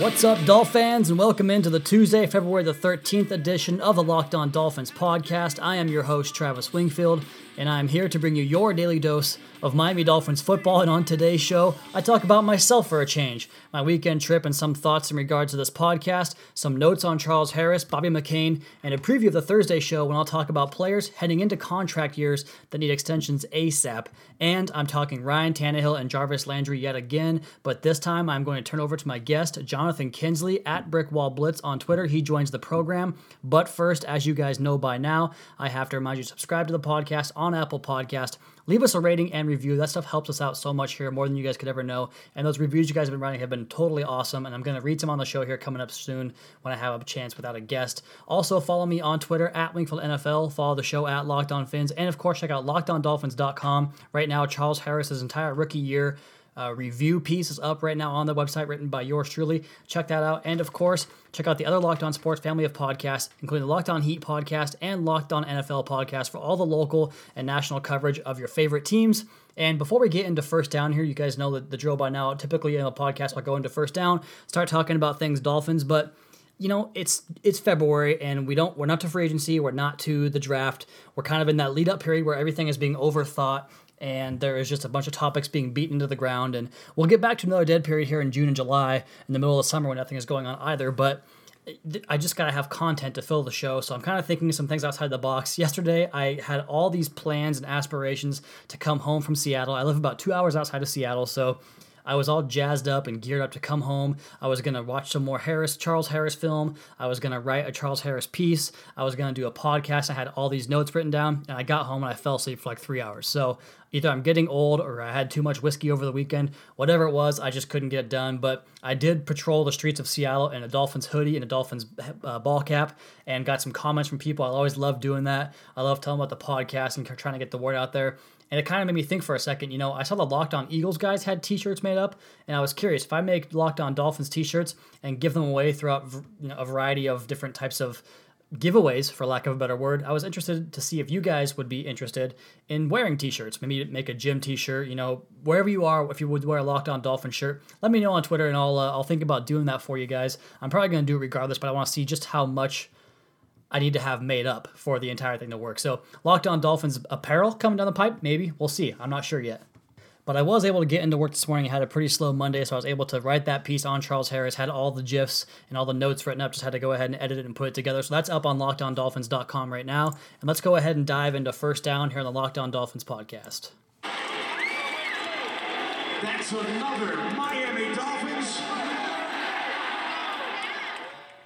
What's up, Dolph fans, and welcome into the Tuesday, February the 13th edition of the Locked On Dolphins podcast. I am your host, Travis Wingfield, and I'm here to bring you your daily dose of Miami Dolphins football. And on today's show, I talk about myself for a change, my weekend trip, and some thoughts in regards to this podcast, some notes on Charles Harris, Bobby McCain, and a preview of the Thursday show when I'll talk about players heading into contract years that need extensions ASAP. And I'm talking Ryan Tannehill and Jarvis Landry yet again, but this time I'm going to turn over to my guest, Jonathan Kinsley at Brickwall Blitz on Twitter. He joins the program. But first, as you guys know by now, I have to remind you to subscribe to the podcast on Apple Podcast leave us a rating and review. That stuff helps us out so much here, more than you guys could ever know. And those reviews you guys have been writing have been totally awesome. And I'm going to read some on the show here coming up soon when I have a chance without a guest. Also, follow me on Twitter at Wingfield NFL. Follow the show at Locked On Fins. And of course, check out LockedOnDolphins.com. Right now, Charles Harris's entire rookie year uh, review piece is up right now on the website, written by yours truly. Check that out. And of course, check out the other Locked On Sports family of podcasts, including the Locked On Heat podcast and Locked On NFL podcast for all the local and national coverage of your favorite teams. And before we get into first down here, you guys know the, the drill by now. Typically in a podcast, I'll go into first down, start talking about things Dolphins, but you know it's it's February and we don't we're not to free agency we're not to the draft we're kind of in that lead up period where everything is being overthought and there is just a bunch of topics being beaten into the ground. And we'll get back to another dead period here in June and July in the middle of summer when nothing is going on either. But I just got to have content to fill the show. So I'm kind of thinking some things outside the box. Yesterday, I had all these plans and aspirations to come home from Seattle. I live about two hours outside of Seattle. So I was all jazzed up and geared up to come home. I was gonna watch some more Harris, Charles Harris film. I was gonna write a Charles Harris piece. I was gonna do a podcast. I had all these notes written down, and I got home and I fell asleep for like three hours. So either I'm getting old or I had too much whiskey over the weekend. Whatever it was, I just couldn't get it done. But I did patrol the streets of Seattle in a Dolphins hoodie and a Dolphins uh, ball cap and got some comments from people. I always love doing that. I love telling about the podcast and trying to get the word out there. And it kind of made me think for a second. You know, I saw the Locked On Eagles guys had T-shirts made up, and I was curious if I make Locked On Dolphins T-shirts and give them away throughout you know, a variety of different types of giveaways, for lack of a better word. I was interested to see if you guys would be interested in wearing T-shirts. Maybe make a gym T-shirt. You know, wherever you are, if you would wear a Locked On Dolphin shirt, let me know on Twitter, and I'll uh, I'll think about doing that for you guys. I'm probably gonna do it regardless, but I want to see just how much I need to have made up for the entire thing to work. So, Locked On Dolphins apparel coming down the pipe, maybe. We'll see. I'm not sure yet. But I was able to get into work this morning. I had a pretty slow Monday, so I was able to write that piece on Charles Harris, had all the GIFs and all the notes written up, just had to go ahead and edit it and put it together. So that's up on lockedondolphins.com right now. And let's go ahead and dive into first down here on the Locked On Dolphins podcast. That's another Miami Dolphins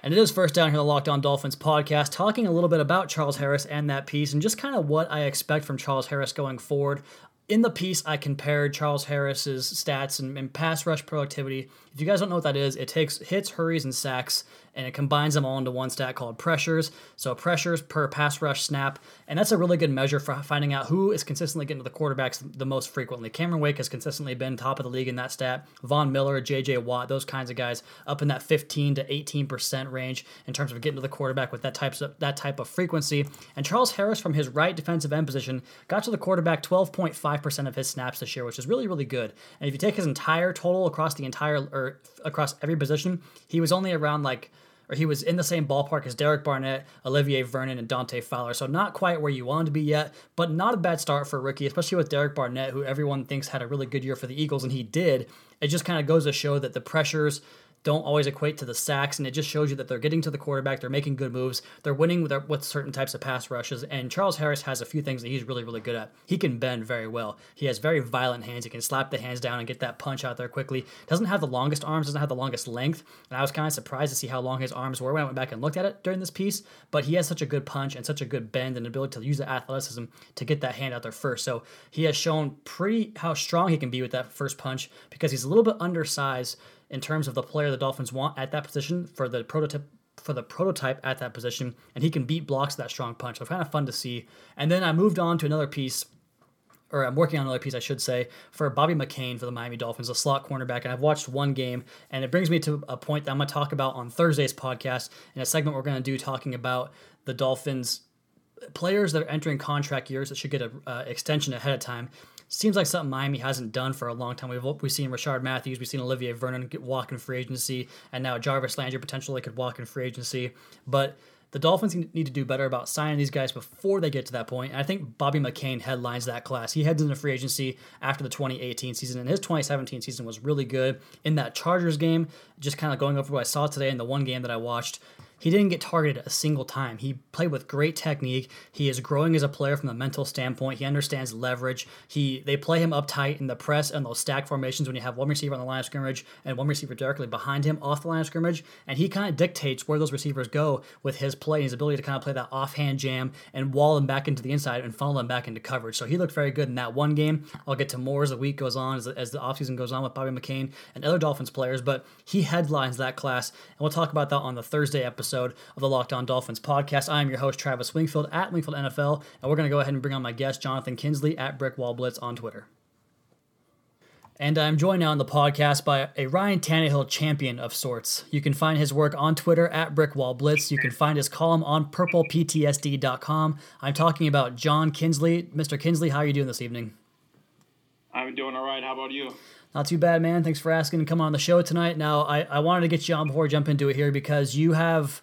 and it is first down here on the Locked On Dolphins podcast, talking a little bit about Charles Harris and that piece and just kind of what I expect from Charles Harris going forward. In the piece, I compared Charles Harris's stats and, and pass rush productivity. If you guys don't know what that is, it takes hits, hurries, and sacks and it combines them all into one stat called pressures. So pressures per pass rush snap, and that's a really good measure for finding out who is consistently getting to the quarterbacks the most frequently. Cameron Wake has consistently been top of the league in that stat. Von Miller, J.J. Watt, those kinds of guys up in that 15 to 18 percent range in terms of getting to the quarterback with that types of that type of frequency. And Charles Harris from his right defensive end position got to the quarterback 12.5 percent of his snaps this year, which is really really good. And if you take his entire total across the entire or across every position, he was only around like or he was in the same ballpark as Derek Barnett, Olivier Vernon, and Dante Fowler. So not quite where you wanted to be yet, but not a bad start for a rookie, especially with Derek Barnett, who everyone thinks had a really good year for the Eagles, and he did. It just kind of goes to show that the pressures don't always equate to the sacks, and it just shows you that they're getting to the quarterback, they're making good moves, they're winning with, with certain types of pass rushes. And Charles Harris has a few things that he's really, really good at. He can bend very well. He has very violent hands. He can slap the hands down and get that punch out there quickly. Doesn't have the longest arms, doesn't have the longest length, and I was kind of surprised to see how long his arms were when I went back and looked at it during this piece. But he has such a good punch and such a good bend and ability to use the athleticism to get that hand out there first. So he has shown pretty how strong he can be with that first punch because he's a little bit undersized in terms of the player the Dolphins want at that position for the prototype for the prototype at that position, and he can beat blocks that strong punch. So kind of fun to see. And then I moved on to another piece or I'm working on another piece, I should say, for Bobby McCain for the Miami Dolphins, a slot cornerback. And I've watched one game, and it brings me to a point that I'm going to talk about on Thursday's podcast in a segment we're going to do talking about the Dolphins players that are entering contract years that should get an uh, extension ahead of time. Seems like something Miami hasn't done for a long time. We've, we've seen Rishard Matthews, we've seen Olivier Vernon get walk in free agency, and now Jarvis Landry potentially could walk in free agency. But the Dolphins need to do better about signing these guys before they get to that point. And I think Bobby McCain headlines that class. He heads into free agency after the 2018 season, and his 2017 season was really good. In that Chargers game, just kind of going over what I saw today in the one game that I watched, he didn't get targeted a single time. He played with great technique. He is growing as a player from a mental standpoint. He understands leverage. He they play him up tight in the press and those stack formations when you have one receiver on the line of scrimmage and one receiver directly behind him off the line of scrimmage, and he kind of dictates where those receivers go with his play and his ability to kind of play that offhand jam and wall them back into the inside and funnel them back into coverage. So he looked very good in that one game. I'll get to more as the week goes on, as, as the offseason goes on with Bobby McCain and other Dolphins players, but he headlines that class, and we'll talk about that on the Thursday episode of the Locked On Dolphins podcast. I'm your host, Travis Wingfield at Wingfield NFL, and we're going to go ahead and bring on my guest, Jonathan Kinsley at Brickwall Blitz on Twitter. And I'm joined now on the podcast by a Ryan Tannehill champion of sorts. You can find his work on Twitter at BrickwallBlitz. You can find his column on purpleptsd.com. I'm talking about John Kinsley. Mr. Kinsley, how are you doing this evening? I'm doing all right. How about you? Not too bad, man. Thanks for asking to come on the show tonight. Now, I, I wanted to get you on before I jump into it here because you have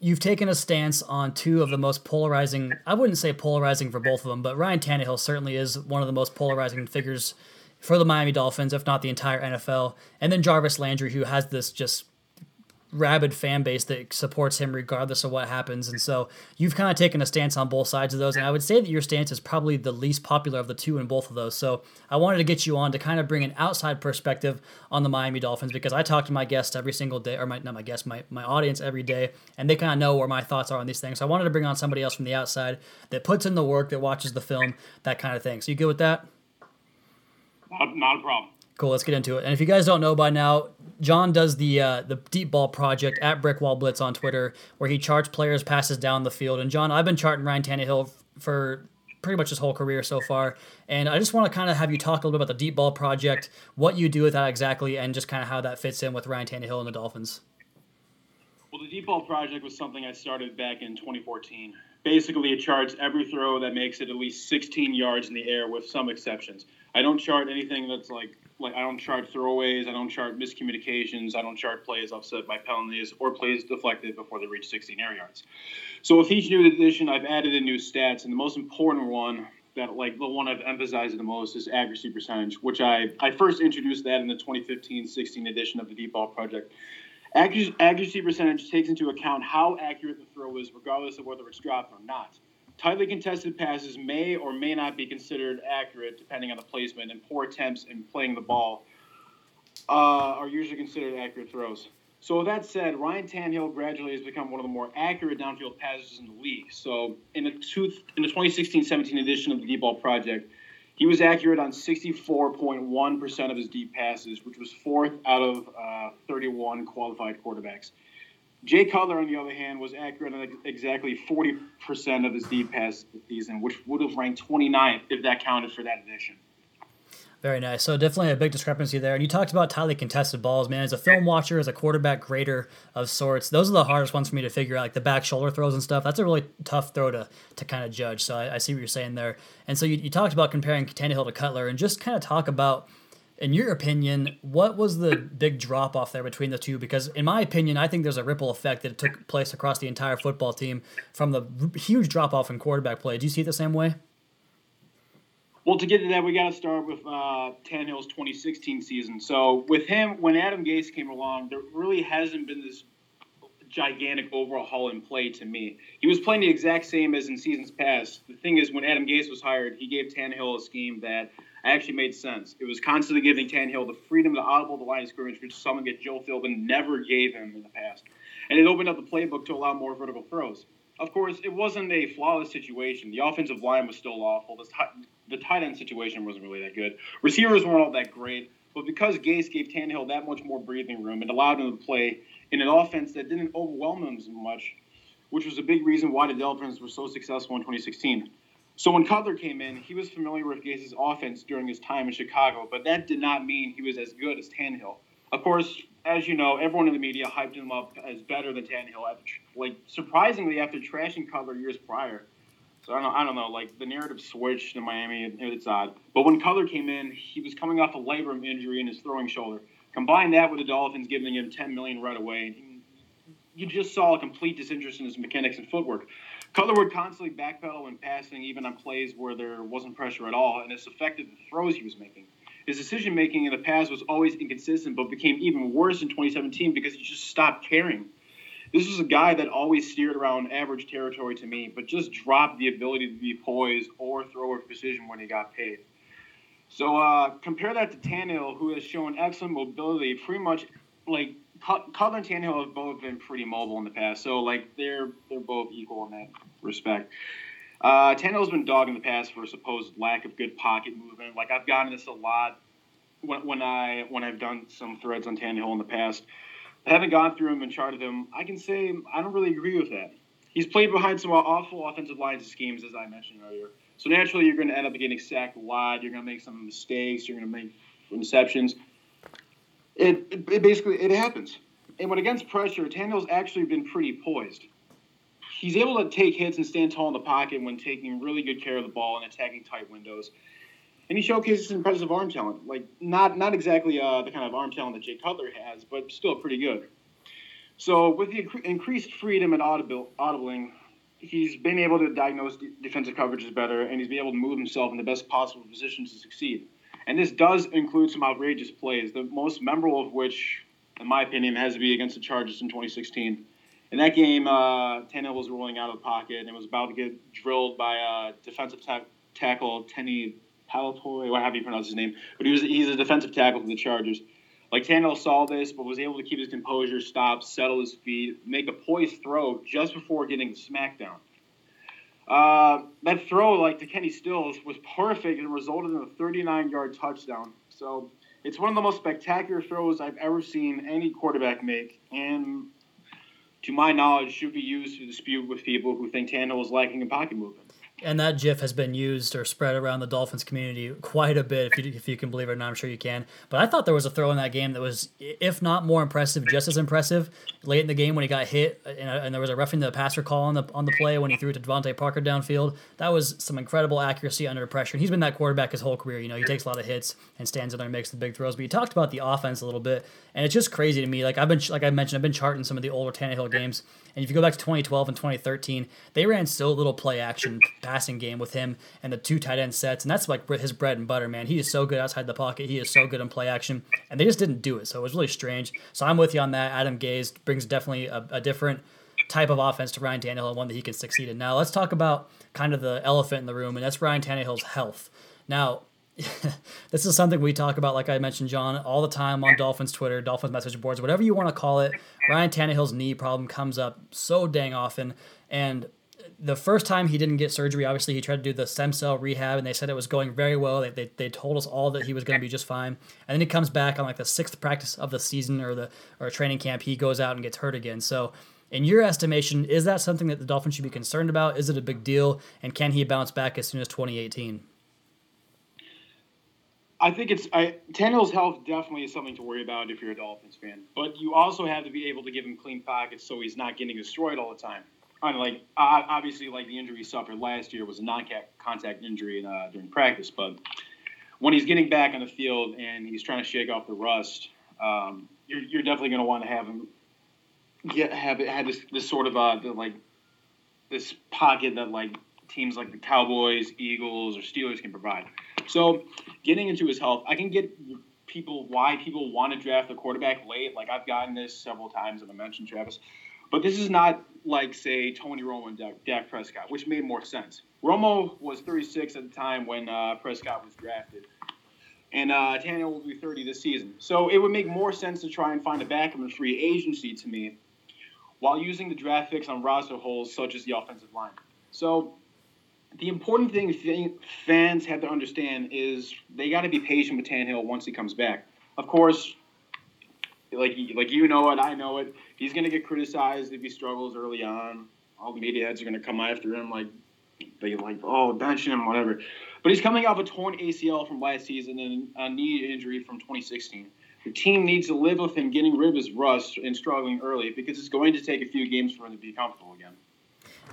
you've taken a stance on two of the most polarizing. I wouldn't say polarizing for both of them, but Ryan Tannehill certainly is one of the most polarizing figures for the Miami Dolphins, if not the entire NFL. And then Jarvis Landry, who has this just rabid fan base that supports him regardless of what happens. And so you've kind of taken a stance on both sides of those. And I would say that your stance is probably the least popular of the two in both of those. So I wanted to get you on to kind of bring an outside perspective on the Miami Dolphins because I talk to my guests every single day, or my, not my guests, my, my audience every day, and they kind of know where my thoughts are on these things. So I wanted to bring on somebody else from the outside that puts in the work, that watches the film, that kind of thing. So you good with that? Not, not a problem. Cool. Let's get into it. And if you guys don't know by now, John does the uh, the deep ball project at Brickwall Blitz on Twitter, where he charts players passes down the field. And John, I've been charting Ryan Tannehill for pretty much his whole career so far. And I just want to kind of have you talk a little bit about the deep ball project, what you do with that exactly, and just kind of how that fits in with Ryan Tannehill and the Dolphins. Well, the deep ball project was something I started back in 2014. Basically, it charts every throw that makes it at least 16 yards in the air, with some exceptions. I don't chart anything that's like like I don't chart throwaways, I don't chart miscommunications, I don't chart plays offset by penalties or plays deflected before they reach 16 air yards. So with each new edition, I've added in new stats, and the most important one that like the one I've emphasized the most is accuracy percentage, which I I first introduced that in the 2015-16 edition of the Deep Ball Project. Accuracy, percentage takes into account how accurate the throw is, regardless of whether it's dropped or not. Tightly contested passes may or may not be considered accurate depending on the placement, and poor attempts in playing the ball uh, are usually considered accurate throws. So with that said, Ryan Tannehill gradually has become one of the more accurate downfield passers in the league. So in the, two, in the 2016-17 edition of the Deep Ball Project, he was accurate on 64.1% of his deep passes, which was fourth out of uh, 31 qualified quarterbacks. Jay Cutler, on the other hand, was accurate on exactly 40% of his deep pass season, which would have ranked 29th if that counted for that edition. Very nice. So definitely a big discrepancy there. And you talked about tightly contested balls, man. As a film watcher, as a quarterback grader of sorts, those are the hardest ones for me to figure out, like the back shoulder throws and stuff. That's a really tough throw to to kind of judge. So I, I see what you're saying there. And so you, you talked about comparing Tannehill to Cutler, and just kind of talk about – in your opinion, what was the big drop off there between the two? Because in my opinion, I think there's a ripple effect that took place across the entire football team from the huge drop off in quarterback play. Do you see it the same way? Well, to get to that, we got to start with uh, Tannehill's 2016 season. So with him, when Adam Gase came along, there really hasn't been this gigantic overhaul in play to me. He was playing the exact same as in seasons past. The thing is, when Adam Gase was hired, he gave Tannehill a scheme that actually made sense. It was constantly giving Tannehill the freedom to audible the line of scrimmage, which someone get Joe Philbin never gave him in the past. And it opened up the playbook to allow more vertical throws. Of course, it wasn't a flawless situation. The offensive line was still awful. The, the tight end situation wasn't really that good. Receivers weren't all that great. But because Gase gave Tannehill that much more breathing room, it allowed him to play in an offense that didn't overwhelm him as much, which was a big reason why the Dolphins were so successful in 2016. So when Cutler came in, he was familiar with Gase's offense during his time in Chicago, but that did not mean he was as good as Tannehill. Of course, as you know, everyone in the media hyped him up as better than Tannehill. After, like surprisingly, after trashing Cutler years prior. So I don't, I don't know. Like the narrative switched in Miami. It, it's odd. But when Cutler came in, he was coming off a labrum injury in his throwing shoulder. Combine that with the Dolphins giving him 10 million right away, you just saw a complete disinterest in his mechanics and footwork. Cutler would constantly backpedal when passing, even on plays where there wasn't pressure at all, and this affected the throws he was making. His decision making in the past was always inconsistent, but became even worse in 2017 because he just stopped caring. This was a guy that always steered around average territory to me, but just dropped the ability to be poised or throw with precision when he got paid. So uh, compare that to Tannehill, who has shown excellent mobility, pretty much like Cutler and Tannehill have both been pretty mobile in the past, so like they're they're both equal in that respect. Uh, Tannehill's been dogged in the past for a supposed lack of good pocket movement. Like I've gotten this a lot when, when I when I've done some threads on Tannehill in the past. I haven't gone through him and charted him. I can say I don't really agree with that. He's played behind some awful offensive lines and schemes, as I mentioned earlier. So naturally, you're going to end up getting sacked lot. You're going to make some mistakes. You're going to make interceptions it, it, it basically it happens. And when against pressure, Tannehill's actually been pretty poised. He's able to take hits and stand tall in the pocket when taking really good care of the ball and attacking tight windows. And he showcases impressive arm talent, like not not exactly uh, the kind of arm talent that Jay Cutler has, but still pretty good. So with the increased freedom and audible, audibling, he's been able to diagnose defensive coverages better, and he's been able to move himself in the best possible position to succeed. And this does include some outrageous plays, the most memorable of which, in my opinion, has to be against the Chargers in 2016. In that game, uh, Tannehill was rolling out of the pocket and it was about to get drilled by uh, defensive ta- tackle Tenny Palatoy, what have you pronounce his name, but he was he's a defensive tackle for the Chargers. Like Tannehill saw this, but was able to keep his composure, stop, settle his feet, make a poised throw just before getting the smackdown. Uh, that throw, like to Kenny Stills, was perfect and resulted in a 39 yard touchdown. So it's one of the most spectacular throws I've ever seen any quarterback make. And to my knowledge, should be used to dispute with people who think Tannehill is lacking in pocket movement. And that GIF has been used or spread around the Dolphins community quite a bit, if you, if you can believe it or not. I'm sure you can. But I thought there was a throw in that game that was, if not more impressive, just as impressive. Late in the game when he got hit, and, uh, and there was a roughing the passer call on the on the play when he threw it to DeVante Parker downfield. That was some incredible accuracy under pressure. And he's been that quarterback his whole career. You know, he takes a lot of hits and stands in there and makes the big throws. But you talked about the offense a little bit, and it's just crazy to me. Like I've been, like I mentioned, I've been charting some of the older Tannehill games, and if you go back to 2012 and 2013, they ran so little play action passing game with him and the two tight end sets, and that's like his bread and butter, man. He is so good outside the pocket. He is so good in play action, and they just didn't do it. So it was really strange. So I'm with you on that. Adam Gase brings definitely a, a different type of offense to Ryan Tannehill and one that he can succeed in. Now let's talk about kind of the elephant in the room, and that's Ryan Tannehill's health. Now this is something we talk about, like I mentioned, John, all the time on Dolphins Twitter, Dolphins message boards, whatever you want to call it. Ryan Tannehill's knee problem comes up so dang often, and the first time he didn't get surgery, obviously he tried to do the stem cell rehab, and they said it was going very well. They, they, they told us all that he was going to be just fine, and then he comes back on like the sixth practice of the season or the or training camp. He goes out and gets hurt again. So, in your estimation, is that something that the Dolphins should be concerned about? Is it a big deal, and can he bounce back as soon as 2018? I think it's I, Tannehill's health definitely is something to worry about if you're a Dolphins fan. But you also have to be able to give him clean pockets so he's not getting destroyed all the time. And like obviously, like the injury he suffered last year was a non-contact injury uh, during practice, but when he's getting back on the field and he's trying to shake off the rust, um, you're, you're, definitely going to want to have him get have had this, this sort of uh, the, like this pocket that like teams like the Cowboys, Eagles, or Steelers can provide. So, getting into his health, I can get people why people want to draft a quarterback late. Like I've gotten this several times, and I mentioned Travis, but this is not like say Tony Romo and Dak, Prescott, which made more sense. Romo was 36 at the time when uh, Prescott was drafted, and uh, Tannehill will be 30 this season. So it would make more sense to try and find a backup in free agency to me, while using the draft picks on roster holes such as the offensive line. So the important thing fans have to understand is they got to be patient with Tannehill once he comes back. of course, like like you know it, I know it. He's to get criticized if he struggles early on. All the media heads are to come after him, like they like, oh, bench him, whatever. But he's coming off a torn ACL from last season and a knee injury from 2016. The team needs to live with him getting rid of his rust and struggling early because it's going to take a few games for him to be comfortable again.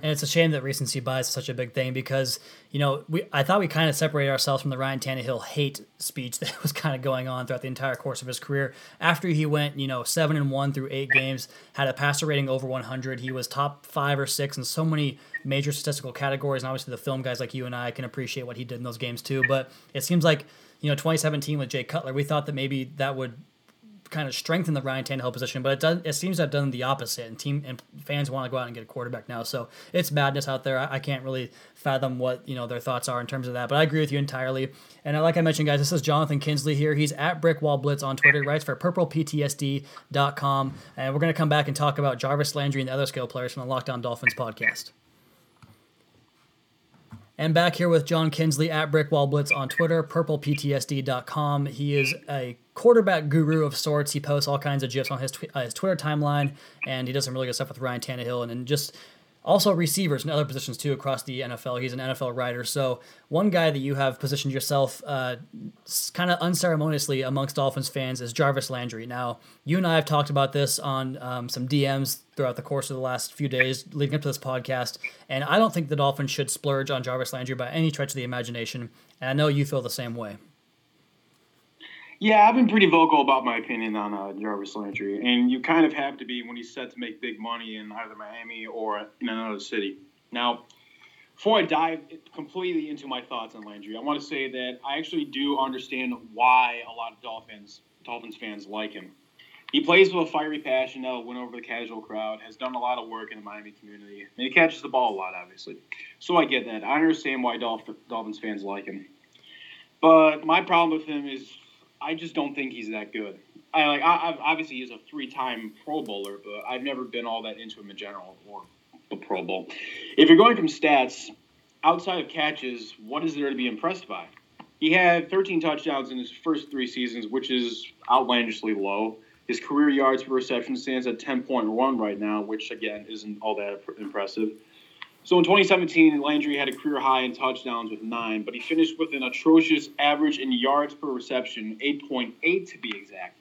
And it's a shame that recency bias is such a big thing because, you know, we I thought we kind of separated ourselves from the Ryan Tannehill hate speech that was kind of going on throughout the entire course of his career. After he went, you know, seven and one through eight games, had a passer rating over 100. He was top five or six in so many major statistical categories. And obviously, the film guys like you and I can appreciate what he did in those games too. But it seems like, you know, 2017 with Jay Cutler, we thought that maybe that would kind of strengthen the Ryan Tannehill position, but it does it seems to have done the opposite, and team and fans want to go out and get a quarterback now. So it's madness out there. I, I, can't really fathom what you know their thoughts are in terms of that, but I agree with you entirely. And like I mentioned, guys, this is Jonathan Kinsley here. He's at Brickwall Blitz on Twitter, writes for PurplePTSD.com, and we're going to come back and talk about Jarvis Landry and the other skill players from the Locked On Dolphins podcast. And back here with John Kinsley at Brickwall Blitz on Twitter, purpleptsd.com. He is a quarterback guru of sorts. He posts all kinds of gifs on his, tw- uh, his Twitter timeline, and he does some really good stuff with Ryan Tannehill and, and just also receivers and other positions too across the NFL. He's an NFL writer. So one guy that you have positioned yourself uh, kind of unceremoniously amongst Dolphins fans is Jarvis Landry. Now you and I have talked about this on um, some DMs throughout the course of the last few days leading up to this podcast, and I don't think the Dolphins should splurge on Jarvis Landry by any stretch of the imagination. And I know you feel the same way. Yeah, I've been pretty vocal about my opinion on uh, Jarvis Landry, and you kind of have to be when he's set to make big money in either Miami or in another city. Now, before I dive completely into my thoughts on Landry, I want to say that I actually do understand why a lot of Dolphins Dolphins fans like him. He plays with a fiery passion that'll win over the casual crowd, has done a lot of work in the Miami community, and he catches the ball a lot, obviously. So I get that. I understand why Dolphins fans like him. But my problem with him is I just don't think he's that good. I like I, I've, obviously he's a three-time Pro Bowler, but I've never been all that into him in general or the Pro Bowl. If you're going from stats outside of catches, what is there to be impressed by? He had 13 touchdowns in his first three seasons, which is outlandishly low. His career yards per reception stands at 10.1 right now, which again isn't all that impressive. So in 2017, Landry had a career high in touchdowns with nine, but he finished with an atrocious average in yards per reception, 8.8 to be exact.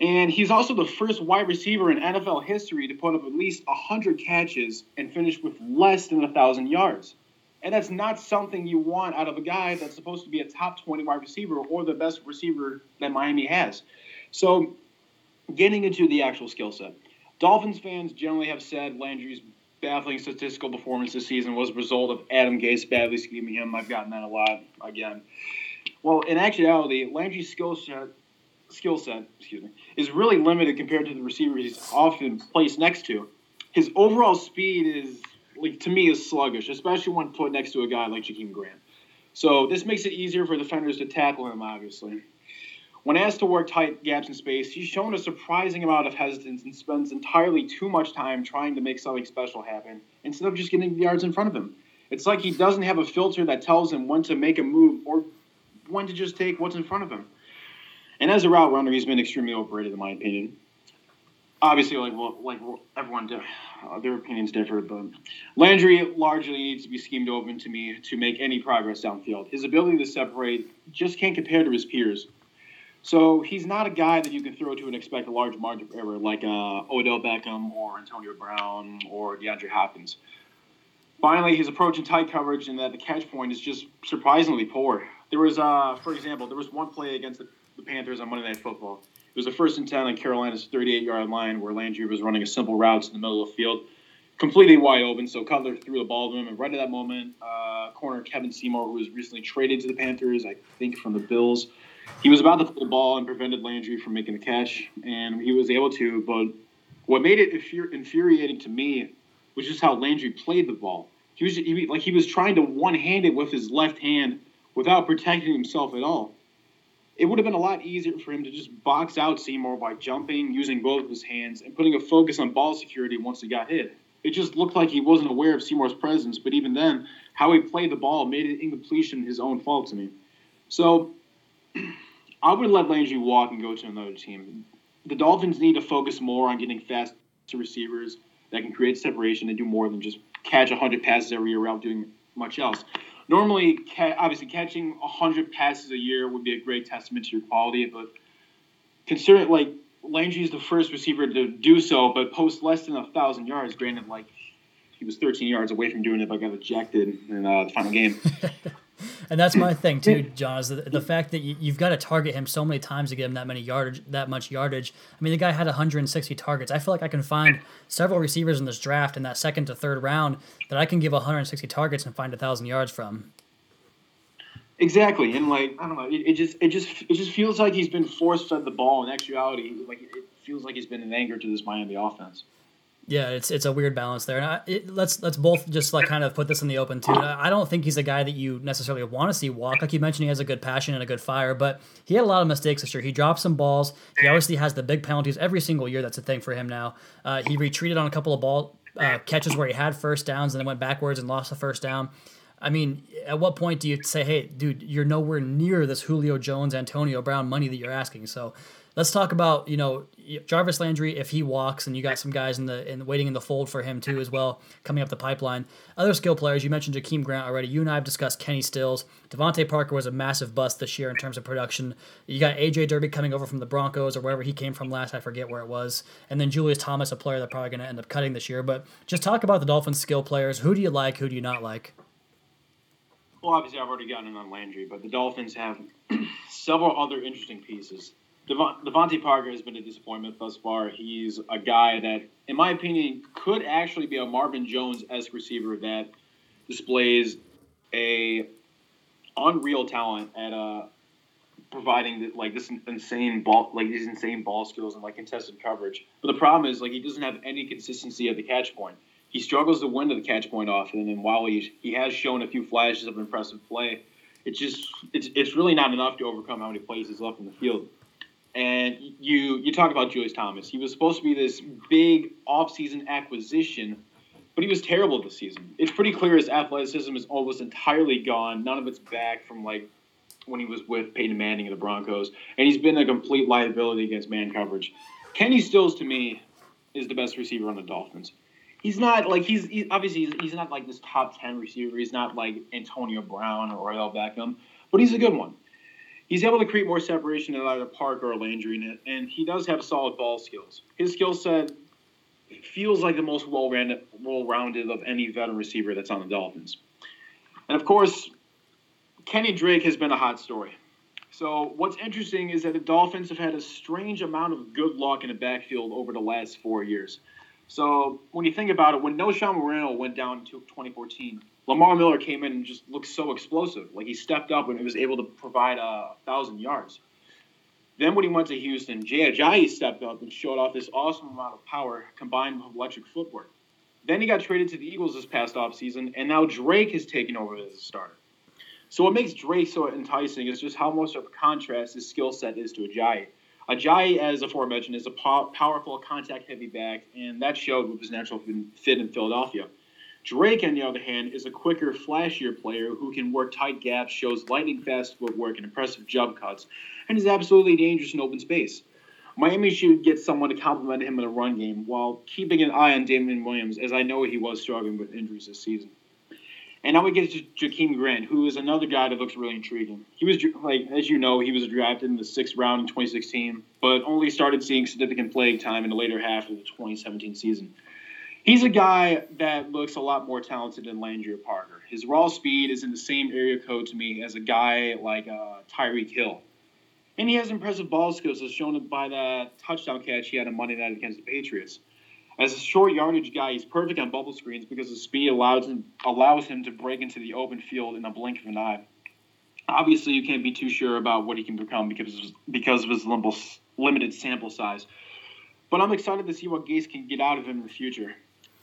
And he's also the first wide receiver in NFL history to put up at least 100 catches and finish with less than 1,000 yards. And that's not something you want out of a guy that's supposed to be a top 20 wide receiver or the best receiver that Miami has. So, getting into the actual skill set, Dolphins fans generally have said Landry's baffling statistical performance this season was a result of Adam Gase badly scheming him. I've gotten that a lot again. Well, in actuality, Landry's skill set skill set, excuse me, is really limited compared to the receivers he's often placed next to. His overall speed is like to me is sluggish, especially when put next to a guy like Jakeem Grant. So this makes it easier for defenders to tackle him, obviously. When asked to work tight gaps in space, he's shown a surprising amount of hesitance and spends entirely too much time trying to make something special happen instead of just getting the yards in front of him. It's like he doesn't have a filter that tells him when to make a move or when to just take what's in front of him. And as a route runner, he's been extremely overrated, in my opinion. Obviously, like well, like everyone, uh, their opinions differ, but Landry largely needs to be schemed open to me to make any progress downfield. His ability to separate just can't compare to his peers. So he's not a guy that you can throw to and expect a large margin of error like uh, Odell Beckham or Antonio Brown or DeAndre Hopkins. Finally, his approach in tight coverage and that the catch point is just surprisingly poor. There was, uh, for example, there was one play against the, the Panthers on Monday Night Football. It was a first and 10 on Carolina's 38 yard line where Landry was running a simple route to the middle of the field, completely wide open. So Cutler threw the ball to him, and right at that moment, uh, corner Kevin Seymour, who was recently traded to the Panthers, I think from the Bills, he was about to throw the ball and prevented Landry from making the catch, and he was able to. But what made it infuriating to me was just how Landry played the ball. He was he, like he was trying to one hand it with his left hand without protecting himself at all. It would have been a lot easier for him to just box out Seymour by jumping, using both of his hands, and putting a focus on ball security once he got hit. It just looked like he wasn't aware of Seymour's presence, but even then, how he played the ball made it incompletion his own fault to me. So I would let Landry walk and go to another team. The Dolphins need to focus more on getting fast to receivers that can create separation and do more than just catch 100 passes every year without doing much else. Normally, ca- obviously, catching 100 passes a year would be a great testament to your quality, but consider it like Landry is the first receiver to do so, but post less than a thousand yards. Granted, like he was 13 yards away from doing it, but got ejected in uh, the final game. And that's my thing too, John. Is the, the fact that you, you've got to target him so many times to get him that many yardage, that much yardage. I mean, the guy had 160 targets. I feel like I can find several receivers in this draft in that second to third round that I can give 160 targets and find a thousand yards from. Exactly, and like I don't know, it, it, just it just it just feels like he's been force fed the ball. In actuality, like it feels like he's been an anchor to this Miami offense. Yeah, it's it's a weird balance there, and I, it, let's let's both just like kind of put this in the open too. I don't think he's a guy that you necessarily want to see walk. Like you mentioned, he has a good passion and a good fire, but he had a lot of mistakes this year. He dropped some balls. He obviously has the big penalties every single year. That's a thing for him now. Uh, he retreated on a couple of ball uh, catches where he had first downs and then went backwards and lost the first down. I mean, at what point do you say, "Hey, dude, you're nowhere near this Julio Jones, Antonio Brown money that you're asking"? So let's talk about you know Jarvis Landry if he walks, and you got some guys in the in waiting in the fold for him too as well coming up the pipeline. Other skill players you mentioned Jakeem Grant already. You and I have discussed Kenny Stills. DeVante Parker was a massive bust this year in terms of production. You got AJ Derby coming over from the Broncos or wherever he came from last. I forget where it was. And then Julius Thomas, a player that's probably going to end up cutting this year. But just talk about the Dolphins skill players. Who do you like? Who do you not like? Well, obviously, I've already gotten in on Landry, but the Dolphins have several other interesting pieces. Devon, DeVante Parker has been a disappointment thus far. He's a guy that, in my opinion, could actually be a Marvin Jones esque receiver that displays a unreal talent at uh, providing like this insane ball, like these insane ball skills and like contested coverage. But the problem is like he doesn't have any consistency at the catch point. He struggles to win to the catch point often, and while he he has shown a few flashes of impressive play, it's just it's it's really not enough to overcome how many plays he's left in the field. And you you talk about Julius Thomas. He was supposed to be this big offseason acquisition, but he was terrible this season. It's pretty clear his athleticism is almost entirely gone. None of it's back from like when he was with Peyton Manning and the Broncos, and he's been a complete liability against man coverage. Kenny Stills to me is the best receiver on the Dolphins. He's not like he's he, obviously he's, he's not like this top ten receiver. He's not like Antonio Brown or Odell Beckham, but he's a good one he's able to create more separation than either Parker or Landry, and he does have solid ball skills. His skill set feels like the most well-rounded, well-rounded of any veteran receiver that's on the Dolphins. And of course, Kenny Drake has been a hot story. So what's interesting is that the Dolphins have had a strange amount of good luck in the backfield over the last four years. So when you think about it, when Knowshon Moreno went down to 2014, Lamar Miller came in and just looked so explosive. Like he stepped up and he was able to provide uh, a thousand yards. Then when he went to Houston, Jay Ajayi stepped up and showed off this awesome amount of power combined with electric footwork. Then he got traded to the Eagles this past offseason, and now Drake has taken over as a starter. So what makes Drake so enticing is just how much of a contrast his skill set is to Ajayi. Ajayi, as aforementioned, is a po- powerful, contact-heavy back, and that showed with his natural fit in Philadelphia. Drake, on the other hand, is a quicker, flashier player who can work tight gaps, shows lightning fast footwork and impressive jump cuts, and is absolutely dangerous in open space. Miami should get someone to complement him in the run game while keeping an eye on Damien Williams, as I know he was struggling with injuries this season. And now we get to Jakeem Grant, who is another guy that looks really intriguing. He was like, as you know, he was drafted in the sixth round in 2016, but only started seeing significant playing time in the later half of the 2017 season. He's a guy that looks a lot more talented than Landry Parker. His raw speed is in the same area code to me as a guy like uh, Tyreek Hill. And he has impressive ball skills, as shown by the touchdown catch he had on Monday night against the Patriots. As a short yardage guy, he's perfect on bubble screens because his speed allows him, allows him to break into the open field in a blink of an eye. Obviously, you can't be too sure about what he can become because of his, because of his limited sample size. But I'm excited to see what Gase can get out of him in the future.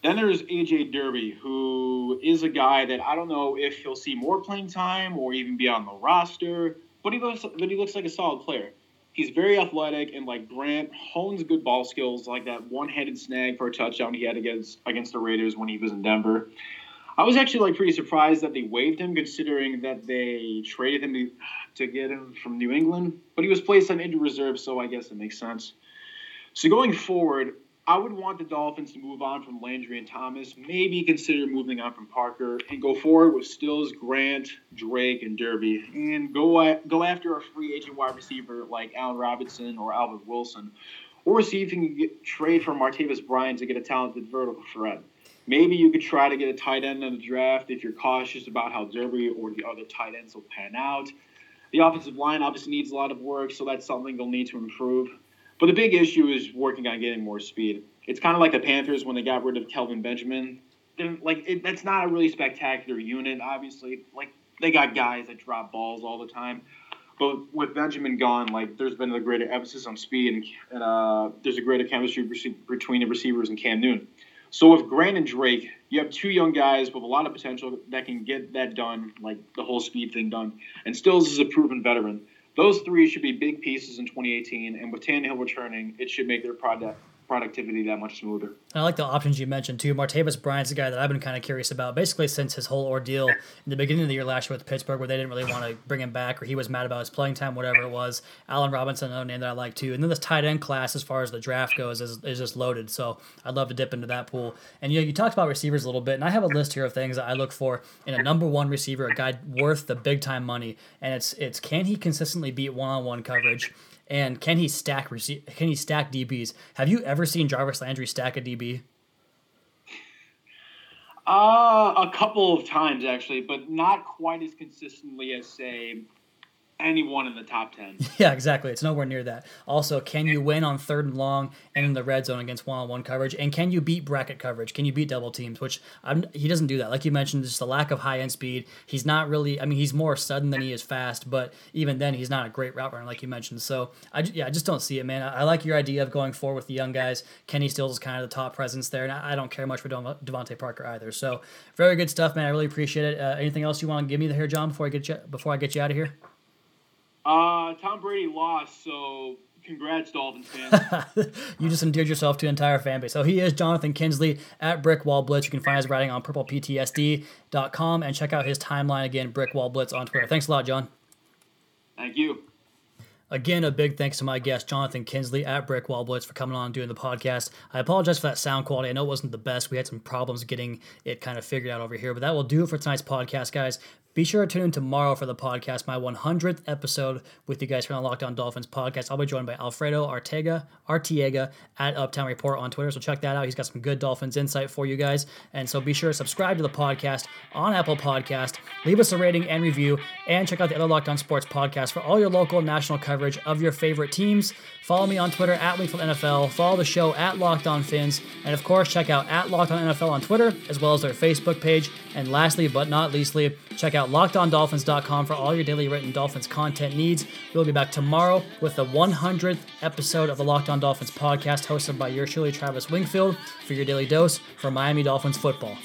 Then there's AJ Derby, who is a guy that I don't know if he'll see more playing time or even be on the roster, but he looks but he looks like a solid player. He's very athletic and like Grant hones good ball skills, like that one-handed snag for a touchdown he had against against the Raiders when he was in Denver. I was actually like pretty surprised that they waived him, considering that they traded him to, to get him from New England. But he was placed on injured reserve, so I guess it makes sense. So going forward, I would want the Dolphins to move on from Landry and Thomas, maybe consider moving on from Parker, and go forward with Stills, Grant, Drake, and Derby, and go go after a free agent wide receiver like Allen Robinson or Alvin Wilson, or see if you can get, trade for Martavis Bryant to get a talented vertical threat. Maybe you could try to get a tight end in the draft if you're cautious about how Derby or the other tight ends will pan out. The offensive line obviously needs a lot of work, so that's something they'll need to improve. But the big issue is working on getting more speed. It's kind of like the Panthers when they got rid of Kelvin Benjamin. They're, like it, that's not a really spectacular unit, obviously. Like they got guys that drop balls all the time. But with Benjamin gone, like there's been a greater emphasis on speed, and, and uh, there's a greater chemistry between the receivers and Cam Newton. So with Grant and Drake, you have two young guys with a lot of potential that can get that done, like the whole speed thing done. And Stills is a proven veteran. Those three should be big pieces in 2018, and with Tannehill returning, it should make their product productivity that much smoother. I like the options you mentioned too. Martavis Bryant's a guy that I've been kind of curious about, basically since his whole ordeal in the beginning of the year last year with Pittsburgh, where they didn't really want to bring him back, or he was mad about his playing time, whatever it was. Allen Robinson, another name that I like too. And then this tight end class, as far as the draft goes, is, is just loaded. So I'd love to dip into that pool. And you know, you talked about receivers a little bit, and I have a list here of things that I look for in a number one receiver, a guy worth the big time money. And it's it's can he consistently beat one on one coverage? And can he stack can he stack DBs? Have you ever seen Jarvis Landry stack a DB? Uh, a couple of times actually, but not quite as consistently as say anyone in the top 10. Yeah, exactly. It's nowhere near that. Also, can you win on third and long and in the red zone against one on one coverage? And can you beat bracket coverage? Can you beat double teams? Which I'm, he doesn't do that. Like you mentioned, just the lack of high end speed. He's not really, I mean, he's more sudden than he is fast, but even then, he's not a great route runner, like you mentioned. So, I, yeah, I just don't see it, man. I, I like your idea of going forward with the young guys. Kenny Stills is kind of the top presence there, and I, I don't care much for DeVante Parker either. So, very good stuff, man. I really appreciate it. Uh, anything else you want to give me here, John, before I get you, before I get you out of here? Uh, Tom Brady lost, so congrats, Dolphins fans. you just endeared yourself to the entire fan base. So he is Jonathan Kinsley at Brickwall Blitz. You can find his writing on purpleptsd.com and check out his timeline again, Brickwall Blitz on Twitter. Thanks a lot, John. Thank you. Again, a big thanks to my guest, Jonathan Kinsley at Brickwall Blitz, for coming on and doing the podcast. I apologize for that sound quality. I know it wasn't the best. We had some problems getting it kind of figured out over here, but that will do it for tonight's podcast, guys. Be sure to tune in tomorrow for the podcast, my 100th episode with you guys from the Locked On Dolphins podcast. I'll be joined by Alfredo Arteaga, Artiega at Uptown Report on Twitter. So check that out. He's got some good Dolphins insight for you guys. And so be sure to subscribe to the podcast on Apple Podcast. Leave us a rating and review, and check out the other Locked On Sports podcast for all your local national coverage of your favorite teams. Follow me on Twitter at Wingfield NFL. Follow the show at Locked On Fins, and of course check out at Locked On NFL on Twitter as well as their Facebook page. And lastly, but not leastly, check out LockedOnDolphins.com for all your daily written Dolphins content needs. We'll be back tomorrow with the 100th episode of the Locked On Dolphins podcast, hosted by your truly Travis Wingfield, for your daily dose for Miami Dolphins football.